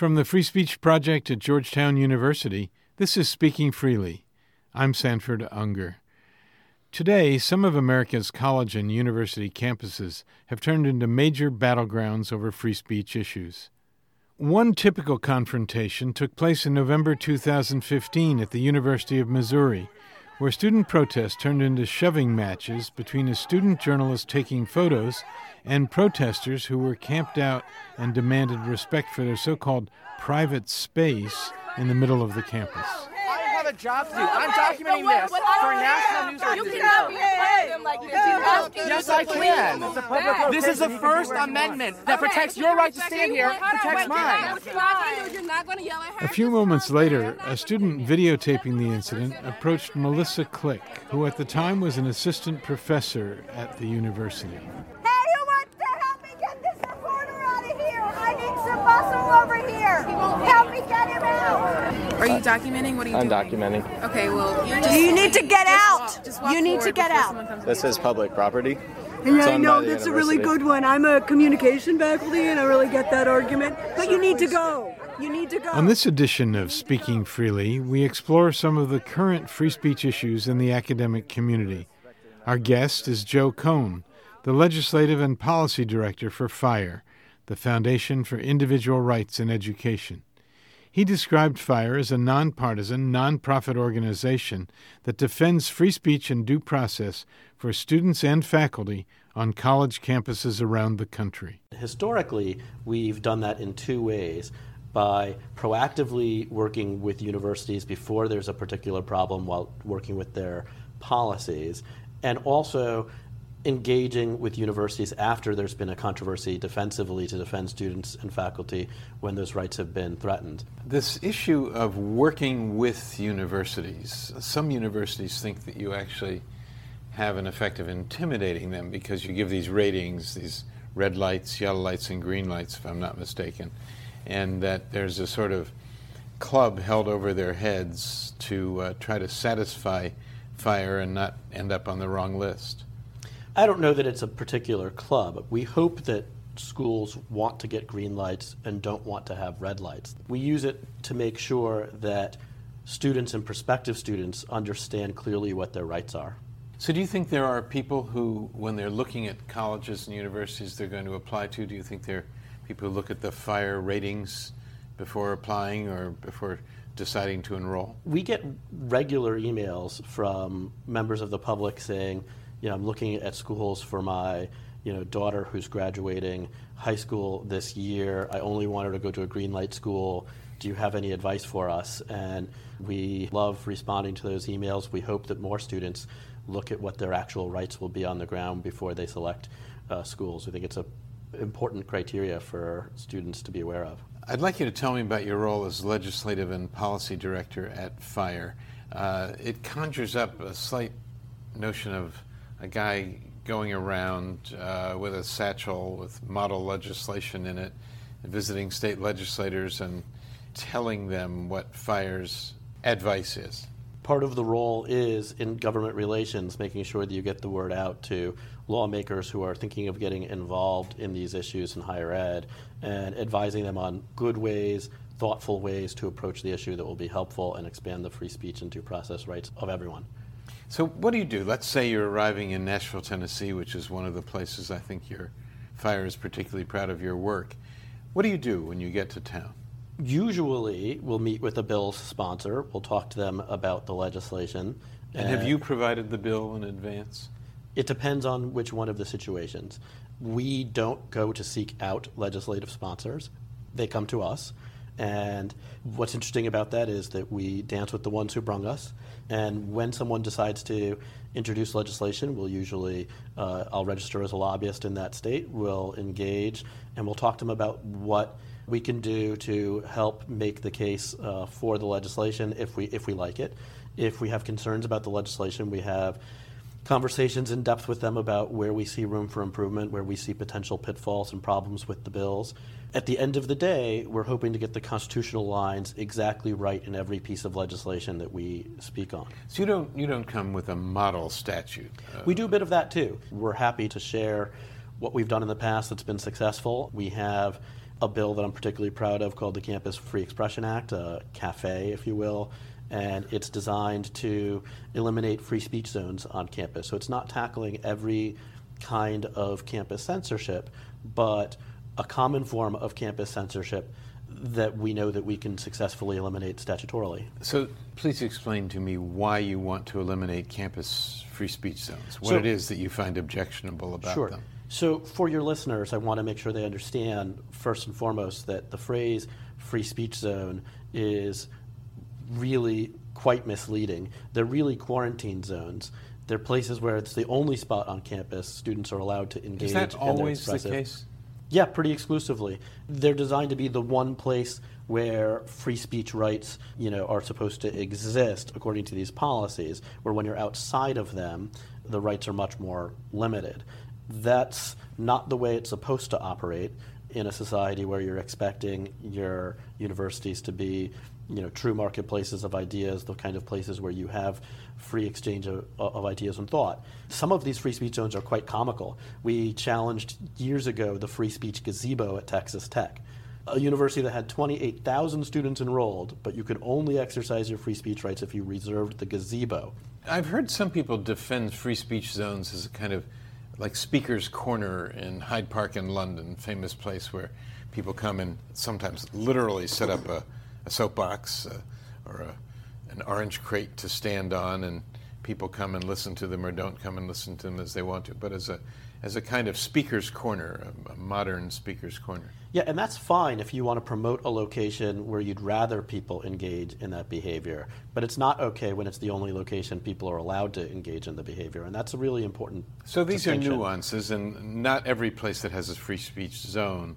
From the Free Speech Project at Georgetown University, this is Speaking Freely. I'm Sanford Ungar. Today, some of America's college and university campuses have turned into major battlegrounds over free speech issues. One typical confrontation took place in November 2015 at the University of Missouri, where student protests turned into shoving matches between a student journalist taking photos and protesters who were camped out and demanded respect for their so called private space in the middle of the campus. I have a job to do. I'm documenting this for national news You cannot be in them like this. He's asking Yes, I can. This is the First Amendment that protects your right to stand here, protects mine. What you're not gonna do is you're not gonna yell at her. A few moments later, a student videotaping the incident approached Melissa Click, who at the time was an assistant professor at the university. Hey, who wants to help me get this reporter out of here? I need some muscle over here. Help me get him out. Are you documenting? What are you I'm doing? documenting. Okay, well, you just You need to get out. just walk You need to get out. This is public property. Yeah, It's I know by the that's a really good one. I'm a communication faculty, and I really get that argument. But you need to go. You need to go. On this edition of Speaking Freely, we explore some of the current free speech issues in the academic community. Our guest is Joe Cohn, the Legislative and Policy Director for FIRE, the Foundation for Individual Rights in Education. He described FIRE as a nonpartisan, nonprofit organization that defends free speech and due process for students and faculty on college campuses around the country. Historically, we've done that in two ways by proactively working with universities before there's a particular problem while working with their policies, and also engaging with universities after there's been a controversy defensively to defend students and faculty when those rights have been threatened. This issue of working with universities, some universities think that you actually have an effect of intimidating them because you give these ratings, these red lights, yellow lights, and green lights, if I'm not mistaken, and that there's a sort of club held over their heads to uh, try to satisfy FIRE and not end up on the wrong list. I don't know that it's a particular club. We hope that schools want to get green lights and don't want to have red lights. We use it to make sure that students and prospective students understand clearly what their rights are. So, do you think there are people who, when they're looking at colleges and universities they're going to apply to, do you think there are people who look at the FIRE ratings before applying or before deciding to enroll? We get regular emails from members of the public saying, you know, I'm looking at schools for my, you know, daughter who's graduating high school this year. I only want her to go to a green light school. Do you have any advice for us? And we love responding to those emails. We hope that more students look at what their actual rights will be on the ground before they select uh, schools. We think it's a important criteria for students to be aware of. I'd like you to tell me about your role as legislative and policy director at FIRE. Uh, it conjures up a slight notion of a guy going around uh, with a satchel with model legislation in it, visiting state legislators and telling them what FIRE's advice is. part of the role is in government relations, making sure that you get the word out to lawmakers who are thinking of getting involved in these issues in higher ed and advising them on good ways, thoughtful ways to approach the issue that will be helpful and expand the free speech and due process rights of everyone. So, what do you do? Let's say you're arriving in Nashville, Tennessee, which is one of the places I think your FIRE is particularly proud of your work. What do you do when you get to town? Usually, we'll meet with a bill sponsor, we'll talk to them about the legislation. And have you provided the bill in advance? It depends on which one of the situations. We don't go to seek out legislative sponsors, they come to us. And what's interesting about that is that we dance with the ones who brung us. And when someone decides to introduce legislation, we'll usually, uh, I'll register as a lobbyist in that state, we'll engage, and we'll talk to them about what we can do to help make the case uh, for the legislation if we, if we like it. If we have concerns about the legislation, we have conversations in depth with them about where we see room for improvement, where we see potential pitfalls and problems with the bills. At the end of the day, we're hoping to get the constitutional lines exactly right in every piece of legislation that we speak on. So you don't you don't come with a model statute. Uh, We do a bit of that too. We're happy to share what we've done in the past that's been successful. We have a bill that I'm particularly proud of called the Campus Free Expression Act, a CAFE, if you will, and it's designed to eliminate free speech zones on campus. So it's not tackling every kind of campus censorship, but a common form of campus censorship that we know that we can successfully eliminate statutorily. So please explain to me why you want to eliminate campus free speech zones. What So- it is that you find objectionable about Sure. them. So, for your listeners, I want to make sure they understand, first and foremost, that the phrase free speech zone is really quite misleading. They're really quarantine zones. They're places where it's the only spot on campus students are allowed to engage. Is that always the case? Yeah, pretty exclusively. They're designed to be the one place where free speech rights, you know, are supposed to exist according to these policies. Where when you're outside of them, the rights are much more limited. That's not the way it's supposed to operate in a society where you're expecting your universities to be, you know, true marketplaces of ideas, the kind of places where you have free exchange of, of ideas and thought. Some of these free speech zones are quite comical. We challenged years ago the free speech gazebo at Texas Tech, a university that had 28,000 students enrolled, but you could only exercise your free speech rights if you reserved the gazebo. I've heard some people defend free speech zones as a kind of like Speaker's Corner in Hyde Park in London, famous place where people come and sometimes literally set up a, a soapbox uh, or a, an orange crate to stand on, and people come and listen to them or don't come and listen to them as they want to. But as a as a kind of Speaker's Corner, a, a modern Speaker's Corner. Yeah, and that's fine if you want to promote a location where you'd rather people engage in that behavior. But it's not okay when it's the only location people are allowed to engage in the behavior, and that's a really important. So these are nuances, and not every place that has a free speech zone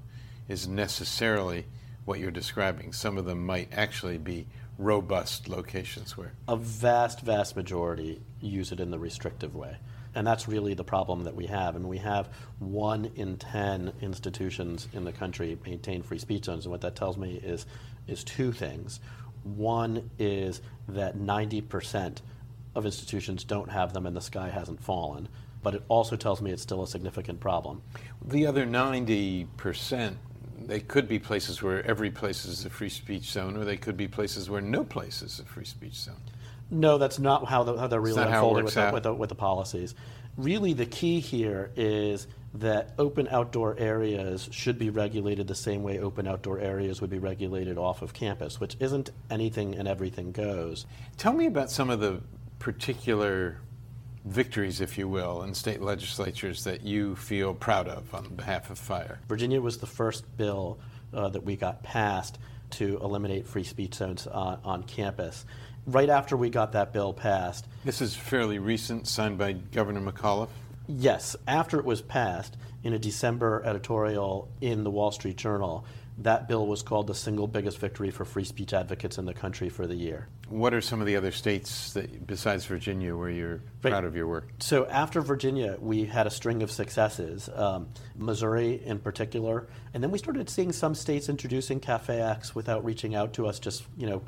is necessarily what you're describing. Some of them might actually be robust locations where. A vast, vast majority use it in the restrictive way. And that's really the problem that we have. I mean, we have one in 10 institutions in the country maintain free speech zones. And what that tells me is, is two things. One is that 90% of institutions don't have them and the sky hasn't fallen. But it also tells me it's still a significant problem. The other 90%, they could be places where every place is a free speech zone, or they could be places where no place is a free speech zone. No, that's not how, the, how they're really not unfolding with the, with, the, with the policies. Really, the key here is that open outdoor areas should be regulated the same way open outdoor areas would be regulated off of campus, which isn't anything and everything goes. Tell me about some of the particular victories, if you will, in state legislatures that you feel proud of on behalf of FIRE. Virginia was the first bill uh, that we got passed to eliminate free speech zones on, on campus. Right after we got that bill passed, This is fairly recent, signed by Governor McAuliffe. Yes, after it was passed in a December editorial in the Wall Street Journal, that bill was called the single biggest victory for free speech advocates in the country for the year. What are some of the other states that, besides Virginia, where you're Right. proud of your work? So after Virginia, we had a string of successes, um, Missouri in particular, and then we started seeing some states introducing Cafe Acts without reaching out to us, just you know,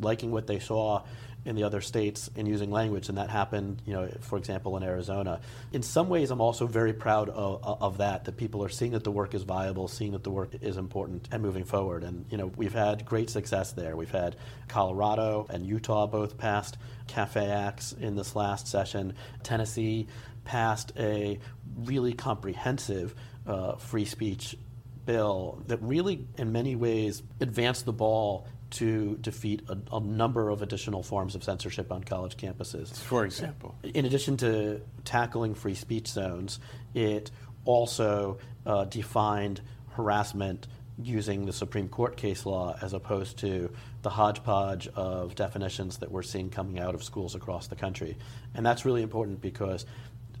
liking what they saw in the other states and using language, and that happened, you know, for example, in Arizona. In some ways, I'm also very proud of, of that, that people are seeing that the work is viable, seeing that the work is important, and moving forward. And you know, we've had great success there. We've had Colorado and Utah both passed Cafe Acts in this last session. Tennessee passed a really comprehensive uh, free speech bill that really, in many ways, advanced the ball to defeat a, a number of additional forms of censorship on college campuses. For example, In addition to tackling free speech zones, it also uh, defined harassment using the Supreme Court case law as opposed to the hodgepodge of definitions that we're seeing coming out of schools across the country. And that's really important because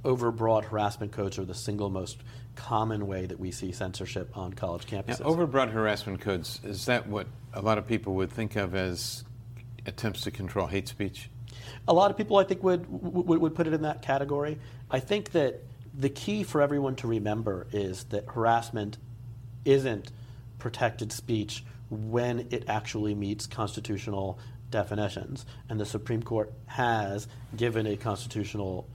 overbroad harassment codes are the single most common way that we see censorship on college now, campuses. overbroad harassment codes, is that what a lot of people would think of as attempts to control hate speech? A lot of people, I think, would, would, would put it in that category. I think that the key for everyone to remember is that harassment isn't protected speech when it actually meets constitutional definitions. And the Supreme Court has given a constitutional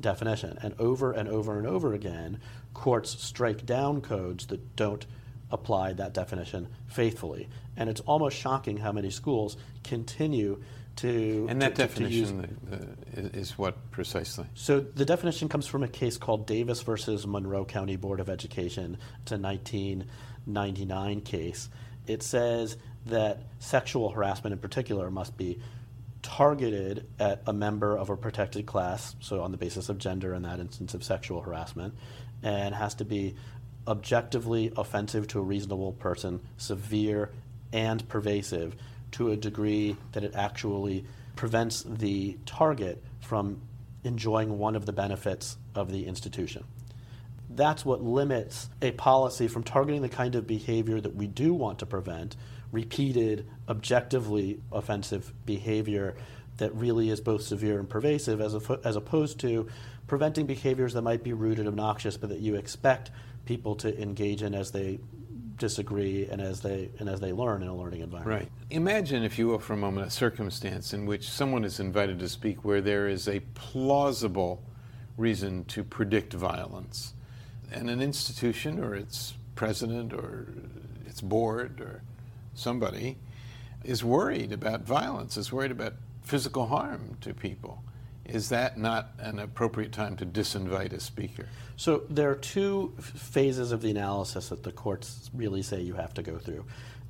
definition. And over and over and over again, courts strike down codes that don't apply that definition faithfully. And it's almost shocking how many schools continue to. And that to- to- to use- definition uh, is, is what precisely? so the definition comes from a case called Davis versus Monroe County Board of Education. It's a 1999 case. It says that sexual harassment in particular must be targeted at a member of a protected class, so on the basis of gender in that instance of sexual harassment, and has to be objectively offensive to a reasonable person, severe and pervasive to a degree that it actually prevents the target from enjoying one of the benefits of the institution. That's what limits a policy from targeting the kind of behavior that we do want to prevent repeated, objectively offensive behavior that really is both severe and pervasive, as, as opposed to preventing behaviors that might be rude and obnoxious, but that you expect people to engage in as they disagree and as they and as they learn in a learning environment. Right. Imagine, if you will, for a moment, a circumstance in which someone is invited to speak where there is a plausible reason to predict violence. And an institution or its president or its board or somebody is worried about violence, is worried about physical harm to people. Is that not an appropriate time to disinvite a speaker? So there are two phases of the analysis that the courts really say you have to go through.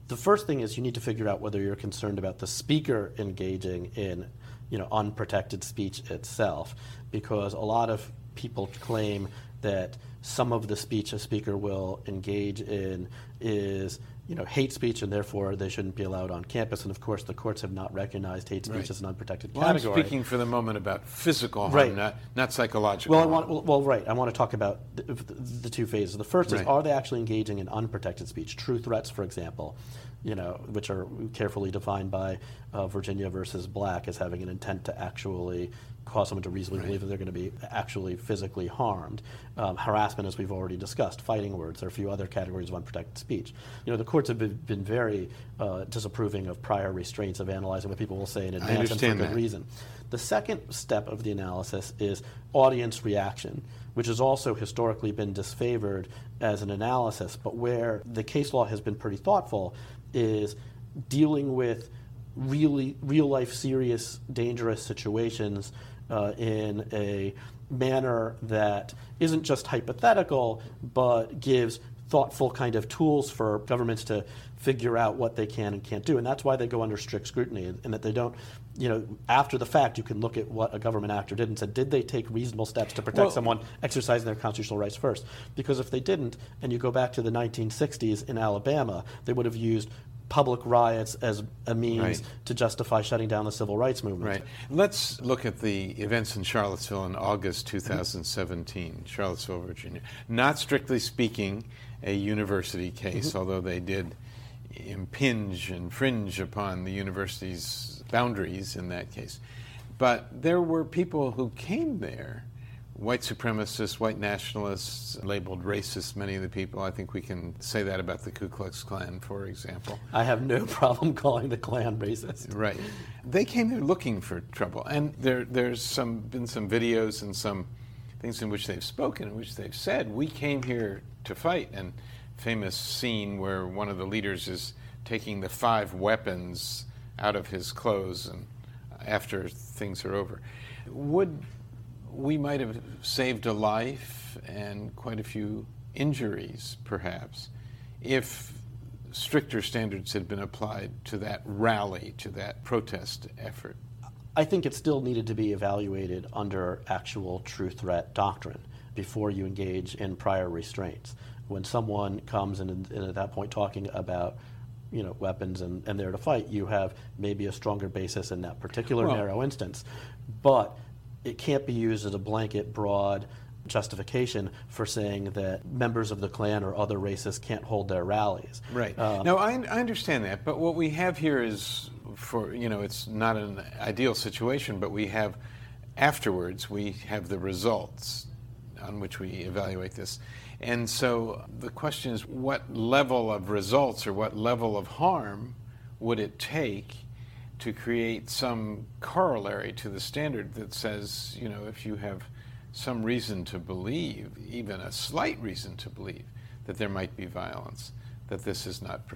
The first thing is you need to figure out whether you're concerned about the speaker engaging in, you know, unprotected speech itself, because a lot of people claim that some of the speech a speaker will engage in is you know, hate speech, and therefore they shouldn't be allowed on campus. And of course, the courts have not recognized hate speech Right. as an unprotected Well, I'm category. speaking for the moment about physical harm, Right. not, not psychological Well, I want, well, well, right. I want to talk about the, the, the two phases. The first is are they actually engaging in unprotected speech? True threats, for example, you know, which are carefully defined by uh, Virginia versus Black as having an intent to actually cause someone to reasonably Right. believe that they're going to be actually physically harmed. Um, harassment, as we've already discussed, fighting words, there are a few other categories of unprotected speech. You know, the courts have been, been very uh, disapproving of prior restraints of analyzing what people will say in advance and for understand good reason. The second step of the analysis is audience reaction, which has also historically been disfavored as an analysis, but where the case law has been pretty thoughtful is dealing with really real life serious dangerous situations uh, in a manner that isn't just hypothetical but gives thoughtful kind of tools for governments to figure out what they can and can't do. And that's why they go under strict scrutiny and that they don't you know after the fact you can look at what a government actor did and said did they take reasonable steps to protect Well- someone exercising their constitutional rights first? Because if they didn't and you go back to the 1960s in Alabama they would have used public riots as a means Right. to justify shutting down the civil rights movement Right. Let's look at the events in Charlottesville in August 2017, Charlottesville, Virginia. Not strictly speaking a university case, mm-hmm. although they did impinge and fringe upon the university's boundaries in that case. But there were people who came there, white supremacists, white nationalists, labeled racist, many of the people. I think we can say that about the Ku Klux Klan, for example. I have no problem calling the Klan racist Right. They came there looking for trouble, and there, there's some been some videos and some things in which they've spoken, in which they've said, "We came here to fight." And famous scene where one of the leaders is taking the five weapons out of his clothes, and after things are over, would we might have saved a life and quite a few injuries, perhaps, if stricter standards had been applied to that rally, to that protest effort. I think it still needed to be evaluated under actual true threat doctrine before you engage in prior restraints. When someone comes and, and at that point talking about you know weapons and, and there to fight, you have maybe a stronger basis in that particular Well- narrow instance. But it can't be used as a blanket broad justification for saying that members of the Klan or other races can't hold their rallies. Right. Um, now, I, I understand that, but what we have here is, for you know, it's not an ideal situation, but we have afterwards we have the results on which we evaluate this, and so the question is, what level of results or what level of harm would it take? To create some corollary to the standard that says, you know, if you have some reason to believe, even a slight reason to believe, that there might be violence, that this is not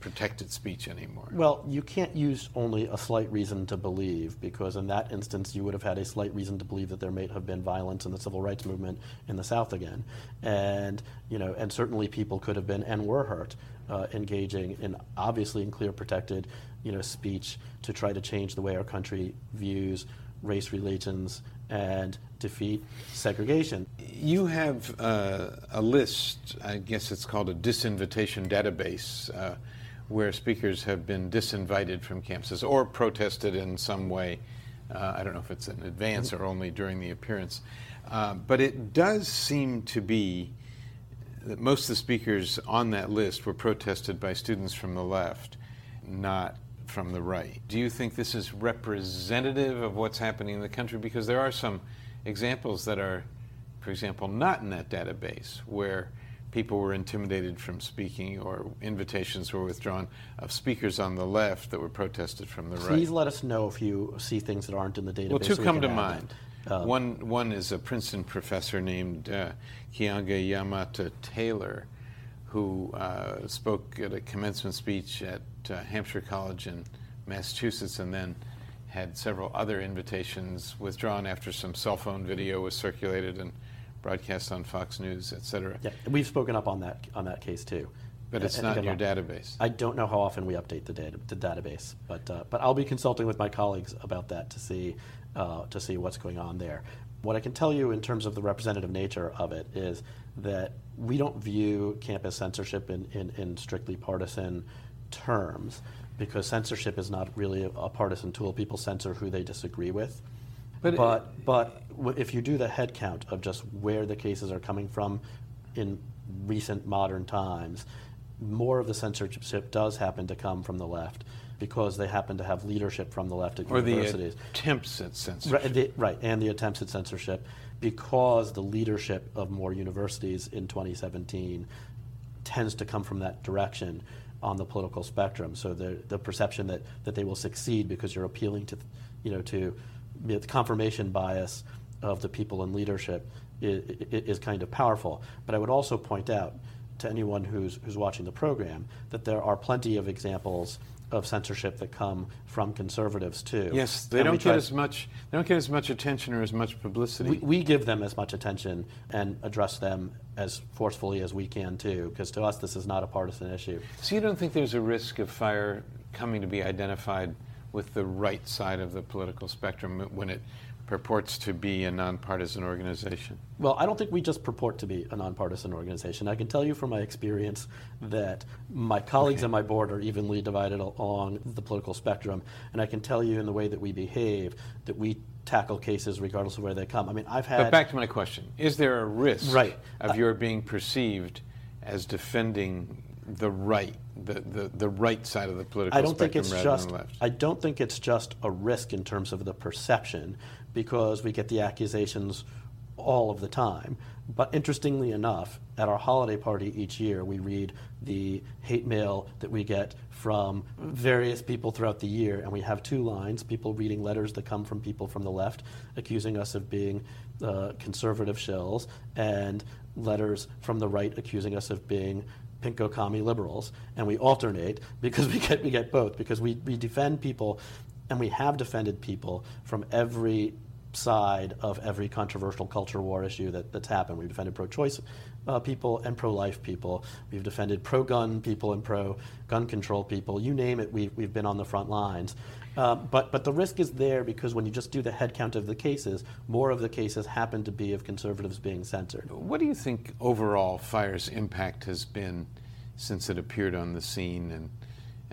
protected speech anymore? Well, you can't use only a slight reason to believe, because in that instance, you would have had a slight reason to believe that there may have been violence in the civil rights movement in the South again, and you know, and certainly people could have been and were hurt uh, engaging in obviously in clear protected, you know, speech to try to change the way our country views race relations and defeat segregation. You have uh, a list, I guess it's called a disinvitation database, uh, where speakers have been disinvited from campuses or protested in some way. Uh, I don't know if it's in advance or only during the appearance. Uh, but it does seem to be that most of the speakers on that list were protested by students from the left, not from the right. Do you think this is representative of what's happening in the country? Because there are some examples that are, for example, not in that database where people were intimidated from speaking or invitations were withdrawn of speakers on the left that were protested from the Please right. Please let us know if you see things that aren't in the database. Well, two so we come to mind. them. Um, one, one is a Princeton professor named uh, Keeanga Yamahtta Taylor, who uh, spoke at a commencement speech at uh, Hampshire College in Massachusetts and then had several other invitations withdrawn after some cell phone video was circulated and broadcast on Fox News, et cetera. Yeah, we've spoken up on that on that case too. But it's not in your database. I don't know how often we update the data, the database, but uh, but I'll be consulting with my colleagues about that to see uh, to see what's going on there. What I can tell you in terms of the representative nature of it is that we don't view campus censorship in, in, in strictly partisan terms because censorship is not really a, a partisan tool. People censor who they disagree with. But But but, if you do the head count of just where the cases are coming from in recent modern times, more of the censorship does happen to come from the left because they happen to have leadership from the left at Or the universities. attempts at censorship. Right, the- right, and the attempts at censorship, because the leadership of more universities in 2017 tends to come from that direction on the political spectrum. So the the perception that, that they will succeed because you're appealing to, you know, to the confirmation bias of the people in leadership is, is kind of powerful. But I would also point out to anyone who's who's watching the program that there are plenty of examples of censorship that come from conservatives too. Yes, they And don't get as much. They don't get as much attention or as much publicity. we, we give them as much attention and address them as forcefully as we can too, because to us this is not a partisan issue. So you don't think there's a risk of FIRE coming to be identified with the right side of the political spectrum when it purports to be a nonpartisan organization? Well, I don't think we just purport to be a nonpartisan organization. I can tell you from my experience that my colleagues Okay. on my board are evenly divided along the political spectrum, and I can tell you in the way that we behave that we tackle cases regardless of where they come. I mean, I've had But back to my question: Is there a risk Right. of Uh, your being perceived as defending the right, the, the, the right side of the political I don't think spectrum it's rather just. than the left? I don't think it's just a risk in terms of the perception, because we get the accusations all of the time. But interestingly enough, at our holiday party each year, we read the hate mail that we get from various people throughout the year, and we have two lines: people reading letters that come from people from the left, accusing us of being uh, conservative shells, and letters from the right accusing us of being pinko commie liberals, and we alternate because we get we get both because we, we defend people, and we have defended people from every side of every controversial culture war issue that, that's happened. We've defended pro-choice uh, people and pro-life people. We've defended pro-gun people and pro-gun control people. You name it, we've, we've been on the front lines. Um, but, but the risk is there because when you just do the head count of the cases, more of the cases happen to be of conservatives being censored. What do you think overall FIRE's impact has been since it appeared on the scene and,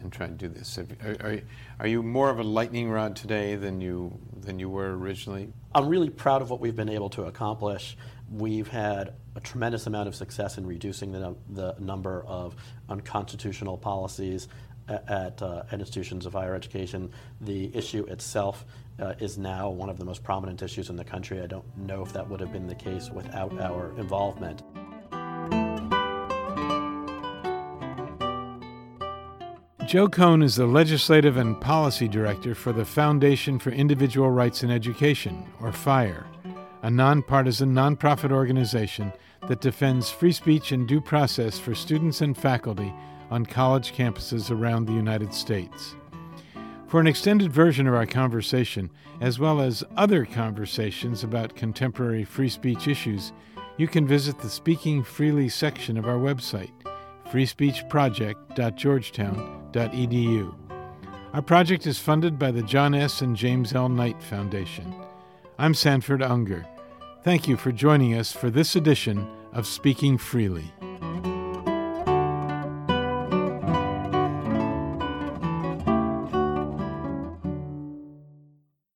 and tried to do this? Are, are, you more of a lightning rod today than you, than you were originally? I'm really proud of what we've been able to accomplish. We've had a tremendous amount of success in reducing the, the number of unconstitutional policies a- at, uh, institutions of higher education. The issue itself uh, is now one of the most prominent issues in the country. I don't know if that would have been the case without our involvement. Joe Cohn is the Legislative and Policy Director for the Foundation for Individual Rights in Education, or FIRE, a nonpartisan nonprofit organization that defends free speech and due process for students and faculty on college campuses around the United States. For an extended version of our conversation, as well as other conversations about contemporary free speech issues, you can visit the Speaking Freely section of our website, Our project is funded by the John S. and James L. Knight Foundation. I'm Sanford Ungar. Thank you for joining us for this edition of Speaking Freely.